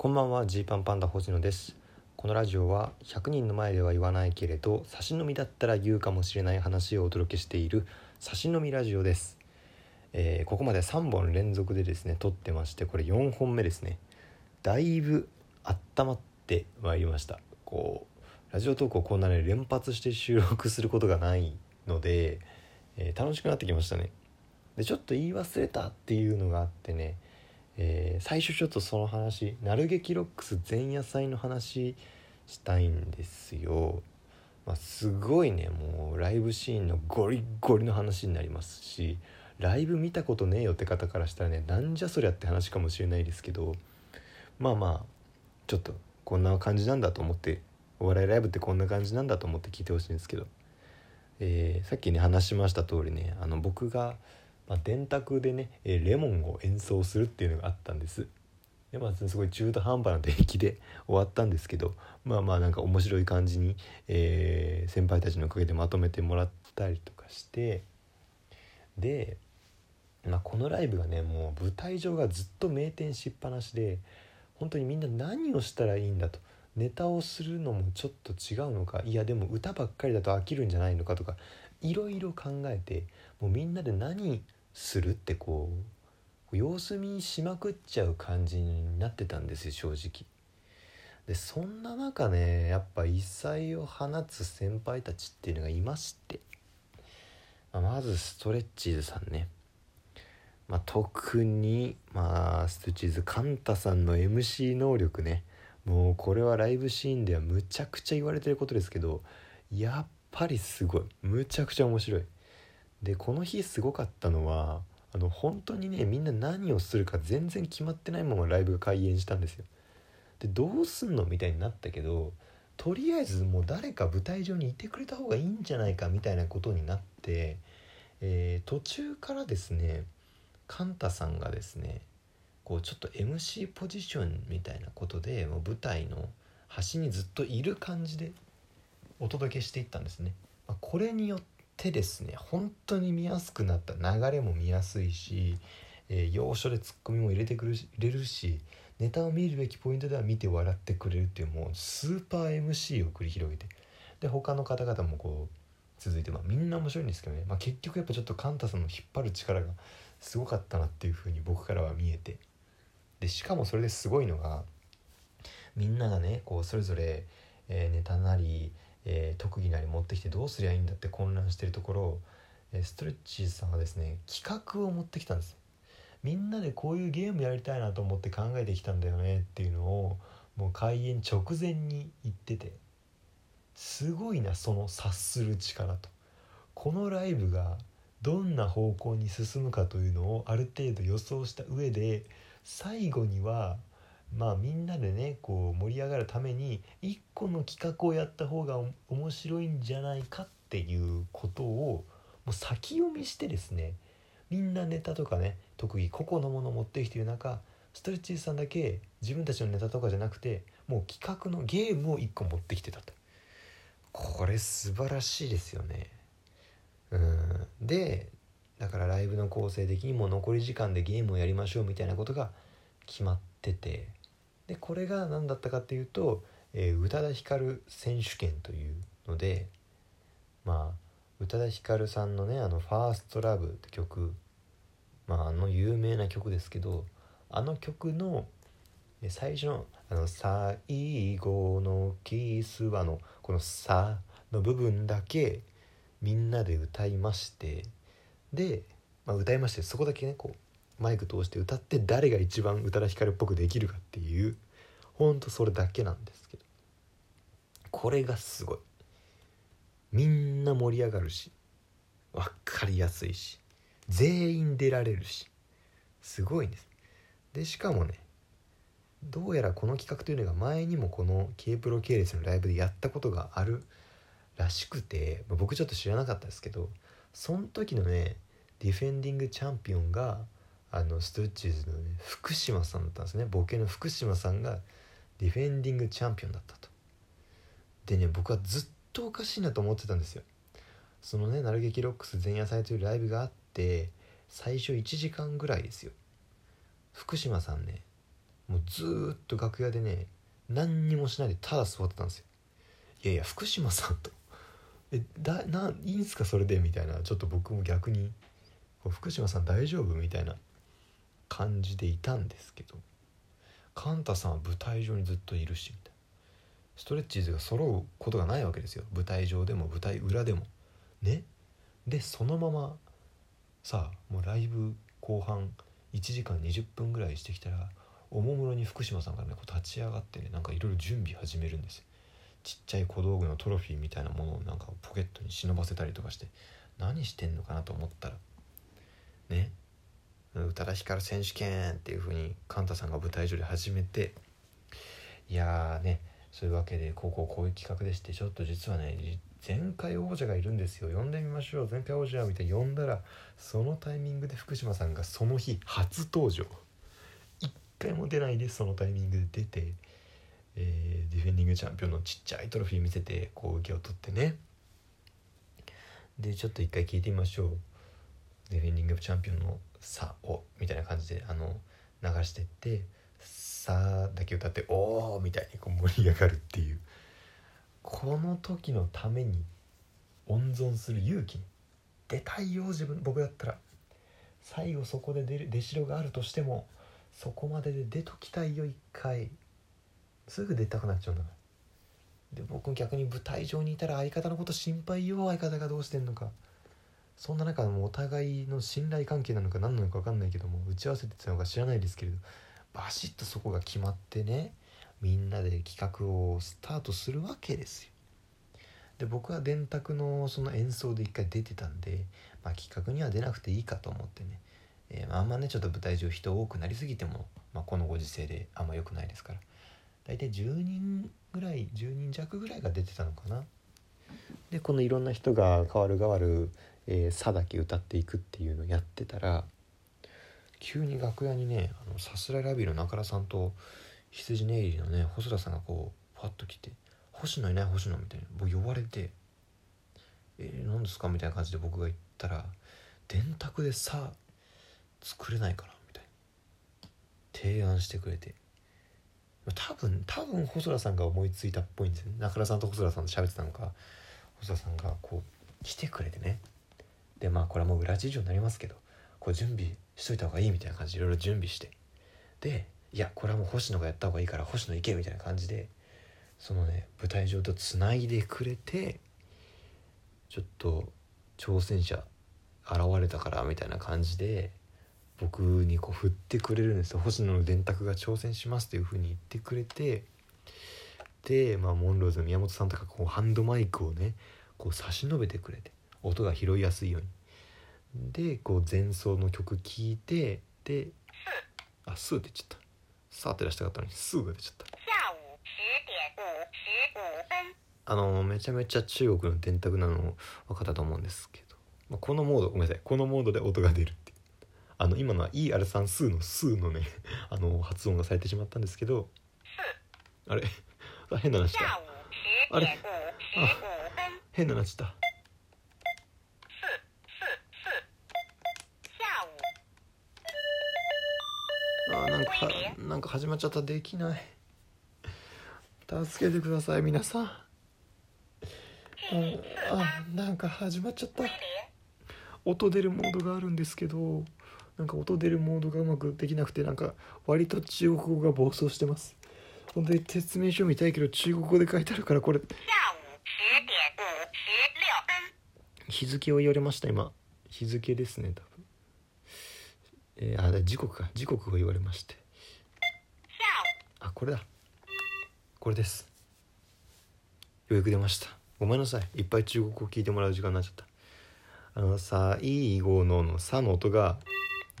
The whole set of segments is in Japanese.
こんばんはジーパンパンダ星野です。このラジオは100人の前では言わないけれど差し飲みだったら言うかもしれない話をお届けしている差し飲みラジオです、えーここまで3本連続でですね撮ってましてこれ4本目ですね。だいぶ温まってまいりました。こうラジオトークをこんなね連発して収録することがないので、えー楽しくなってきましたね。でちょっと言い忘れたっていうのがあってねえー最初ちょっとその話「なる劇ロックス前夜祭」の話したいんですよ。まあ、すごいねもうライブシーンのゴリゴリの話になりますしライブ見たことねえよって方からしたらねなんじゃそりゃって話かもしれないですけどまあまあちょっとこんな感じなんだと思ってお笑いライブってこんな感じなんだと思って聞いてほしいんですけど、えーさっきね話しました通りねあの僕がまあ、電卓でね、えレモンを演奏するっていうのがあったんです。でまあすごい中途半端な出来で 終わったんですけどまあまあなんか面白い感じに、えー先輩たちのおかげでまとめてもらったりとかしてで、まあ、このライブがねもう舞台上がずっと名店しっぱなしで本当にみんな何をしたらいいんだとネタをするのもちょっと違うのかいやでも歌ばっかりだと飽きるんじゃないのかとかいろいろ考えてもうみんなで何するってこう様子見しまくっちゃう感じになってたんですよ正直。でそんな中ねやっぱ異彩を放つ先輩たちっていうのがいまして、まあまずストレッチーズさんね、まあ、特にまあストレッチーズカンタさんの MC 能力ね。もうこれはライブシーンではむちゃくちゃ言われてることですけどやっぱりすごい。むちゃくちゃ面白い。でこの日すごかったのはあの本当にねみんな何をするか全然決まってないままライブが開演したんですよでどうすんのみたいになったけどとりあえずもう誰か舞台上にいてくれた方がいいんじゃないかみたいなことになって、えー途中からですねカンタさんがですねこうちょっと MC ポジションみたいなことでもう舞台の端にずっといる感じでお届けしていったんですね。まあこれによってですね。本当に見やすくなった。流れも見やすいし、えー要所でツッコミも入れてくるし入れるしネタを見るべきポイントでは見て笑ってくれるっていうもうスーパー MC を繰り広げて。で他の方々もこう続いてまあみんな面白いんですけどね、まあ、結局やっぱちょっとカンタさんの引っ張る力がすごかったなっていう風に僕からは見えて。でしかもそれですごいのがみんながねこうそれぞれ、えーネタなり、えー特技なり持ってきてどうすりゃいいんだって混乱してるところ、えーストレッチーズさんはですね企画を持ってきたんです。みんなでこういうゲームやりたいなと思って考えてきたんだよねっていうのをもう開演直前に言っててすごいなその察する力と。このライブがどんな方向に進むかというのをある程度予想した上で最後にはまあみんなでねこう盛り上がるために一個の企画をやった方が面白いんじゃないかっていうことをもう先読みしてですねみんなネタとかね特技個々のものを持ってきている中ストレッチーさんだけ自分たちのネタとかじゃなくてもう企画のゲームを1個持ってきてたと。これ素晴らしいですよね。うん。でだからライブの構成的にも残り時間でゲームをやりましょうみたいなことが決まってて。でこれが何だったかっていうと、えー宇多田ヒカル選手権というのでまあ宇多田ヒカルさんのね「あのファーストラブって曲まああの有名な曲ですけどあの曲の最初の「あの最後のキスは」のこの「さ」の部分だけみんなで歌いましてで、まあ、歌いましてそこだけねこうマイク通して歌って誰が一番宇多田ヒカルっぽくできるかっていうほんとそれだけなんですけど。これがすごい。みんな盛り上がるし分かりやすいし全員出られるしすごいんです。でしかもねどうやらこの企画というのが前にもこの K プロ系列のライブでやったことがあるらしくて僕ちょっと知らなかったですけどその時のねディフェンディングチャンピオンがあのストレッチーズのね福島さんだったんですね。ボケの福島さんがディフェンディングチャンピオンだったと。でね僕はずっとおかしいなと思ってたんですよ。そのね「なる劇ロックス前夜祭」というライブがあって最初1時間ぐらいですよ。福島さんねもうずっと楽屋でね何にもしないでただ座ってたんですよ。いやいや福島さんとえだないいんすかそれで？みたいなちょっと僕も逆に福島さん大丈夫？みたいな感じでいたんですけどカンタさんは舞台上にずっといるしみたいな。ストレッチーズが揃うことがないわけですよ。舞台上でも舞台裏でも。ね。でそのままさあもうライブ後半1時間20分ぐらいしてきたらおもむろに福島さんがねこう立ち上がってねなんかいろいろ準備始めるんですよ。ちっちゃい小道具のトロフィーみたいなものをなんかポケットに忍ばせたりとかして何してんのかなと思ったらね。宇多田ヒカル選手権っていう風にカンタさんが舞台上で始めていやーねそういうわけでこうこうこういう企画でしてちょっと実はね前回王者がいるんですよ。呼んでみましょう。前回王者みたいに呼んだらそのタイミングで福島さんがその日初登場。一回も出ないでそのタイミングで出て、えー、ディフェンディングチャンピオンのちっちゃいトロフィー見せてこう受けを取ってね。でちょっと一回聞いてみましょう。ディフェンディングチャンピオンの「さ」をみたいな感じであの流してって「さ」だけ歌って「おお!」みたいにこう盛り上がるっていう。この時のために温存する勇気出たいよ自分僕だったら最後そこで出る出代があるとしてもそこまでで出ときたいよ一回。すぐ出たくなっちゃうんだから。で僕逆に舞台上にいたら相方のこと心配よ相方がどうしてんのか。そんな中もうお互いの信頼関係なのか何なのか分かんないけども打ち合わせてたのか知らないですけれどバシッとそこが決まってねみんなで企画をスタートするわけですよ。で僕は電卓のその演奏で一回出てたんで、まあ、企画には出なくていいかと思ってね、えー、あんまねちょっと舞台上人多くなりすぎても、まあ、このご時世であんま良くないですから大体10人ぐらい10人弱ぐらいが出てたのかな。でこのいろんな人が変わる変わる「えー、さ」だけ歌っていくっていうのをやってたら急に楽屋にねあのさすらいラビーの中田さんと羊ネイリーのね細田さんがこうパッと来て「星野いない？星野」みたいな僕呼ばれて「えー、何ですか?」みたいな感じで僕が言ったら「電卓でさ作れないかな」みたいな。提案してくれて。多分多分細田さんが思いついたっぽいんですよね。中田さんと細田さんと喋ってたのか細田さんがこう来てくれてね。でまあこれはもう裏事情になりますけどこう準備しといた方がいいみたいな感じでいろいろ準備して。でいやこれはもう星野がやった方がいいから星野行けみたいな感じでそのね舞台上とつないでくれてちょっと挑戦者現れたからみたいな感じで僕にこう振ってくれるんですよ。星野の電卓が挑戦しますというふうに言ってくれてで、まあ、モンローズの宮本さんとかこうハンドマイクをねこう差し伸べてくれて。音が拾いやすいように。でこう前奏の曲聴いてであスって言っちゃった。さーって出したかったのにスーが出ちゃった。あのめちゃめちゃ中国の電卓なの分かったと思うんですけど、まあ、このモードごめんなさい。このモードで音が出るってあの今のは ER3 スーのスーのね あの発音がされてしまったんですけど。あれ？変な話したあれ？あ変な話しあなんかなんか始まっちゃった。できない。助けてください皆さん。ああなんか始まっちゃった。音出るモードがあるんですけどなんか音出るモードがうまくできなくてなんか割と中国語が暴走してます。本当に説明書見たいけど中国語で書いてあるからこれ。日付を言われました今。日付ですね多分えー、あ時刻か。時刻を言われまして。あこれだ。これです。ようやく出ました。ごめんなさい。いっぱい中国語聞いてもらう時間になっちゃった。あの「さいごの」の「さ」の音が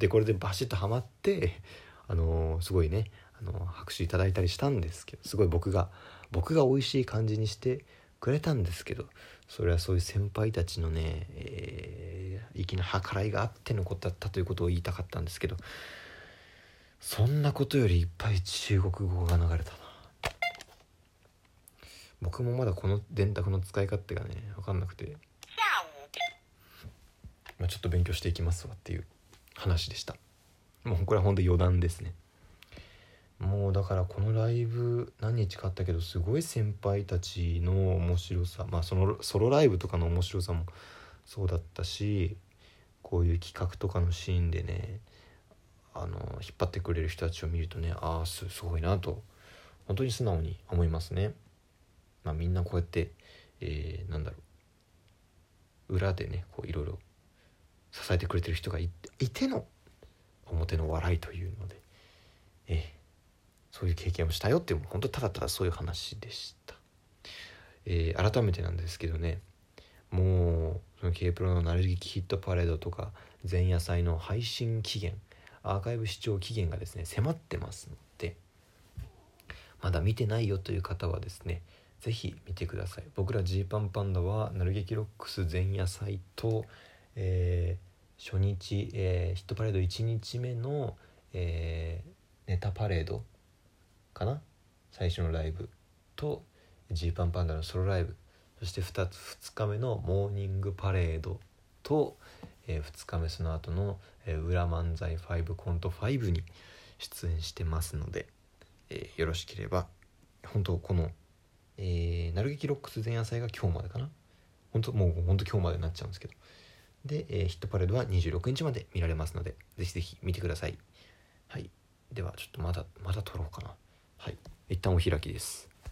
でこれでバシッとはまってあのー、すごいね、あのー、拍手いただいたりしたんですけどすごい僕が僕が美味しい感じにしてくれたんですけどそれはそういう先輩たちのね、えー、粋な計らいがあってのことだったということを言いたかったんですけどそんなことよりいっぱい中国語が流れたな。僕もまだこの電卓の使い勝手がね分かんなくて、まあ、ちょっと勉強していきますわっていう話でした。もうこれは本当余談ですね。もうだからこのライブ何日かあったけどすごい先輩たちの面白さまあそのソロライブとかの面白さもそうだったしこういう企画とかのシーンでねあの引っ張ってくれる人たちを見るとねああすごいなと本当に素直に思いますね。まあ、みんなこうやって、えー、なんだろう裏でねこういろいろ支えてくれてる人がいての表の笑いというので、えー、そういう経験をしたよっていう本当ただただそういう話でした。えー、改めてなんですけどねもうその K プロのなる劇ヒットパレードとか前夜祭の配信期限アーカイブ視聴期限がですね迫ってますのでまだ見てないよという方はですね是非見てください。僕らジーパンパンダはなる劇ロックス前夜祭と、えー、初日、えー、ヒットパレード1日目の、えー、ネタパレードかな？最初のライブとジーパンパンダのソロライブそして 2, つ2日目のモーニングパレードと、えー、2日目その後の、えー、裏漫才5コント5に出演してますので、えー、よろしければ本当この、えー、なる劇ロックス前夜祭が今日までかな？本当もう本当今日までになっちゃうんですけど。で、えー、ヒットパレードは26日まで見られますのでぜひぜひ見てください。はい。ではちょっとまだまだ撮ろうかな。はい。一旦お開きです。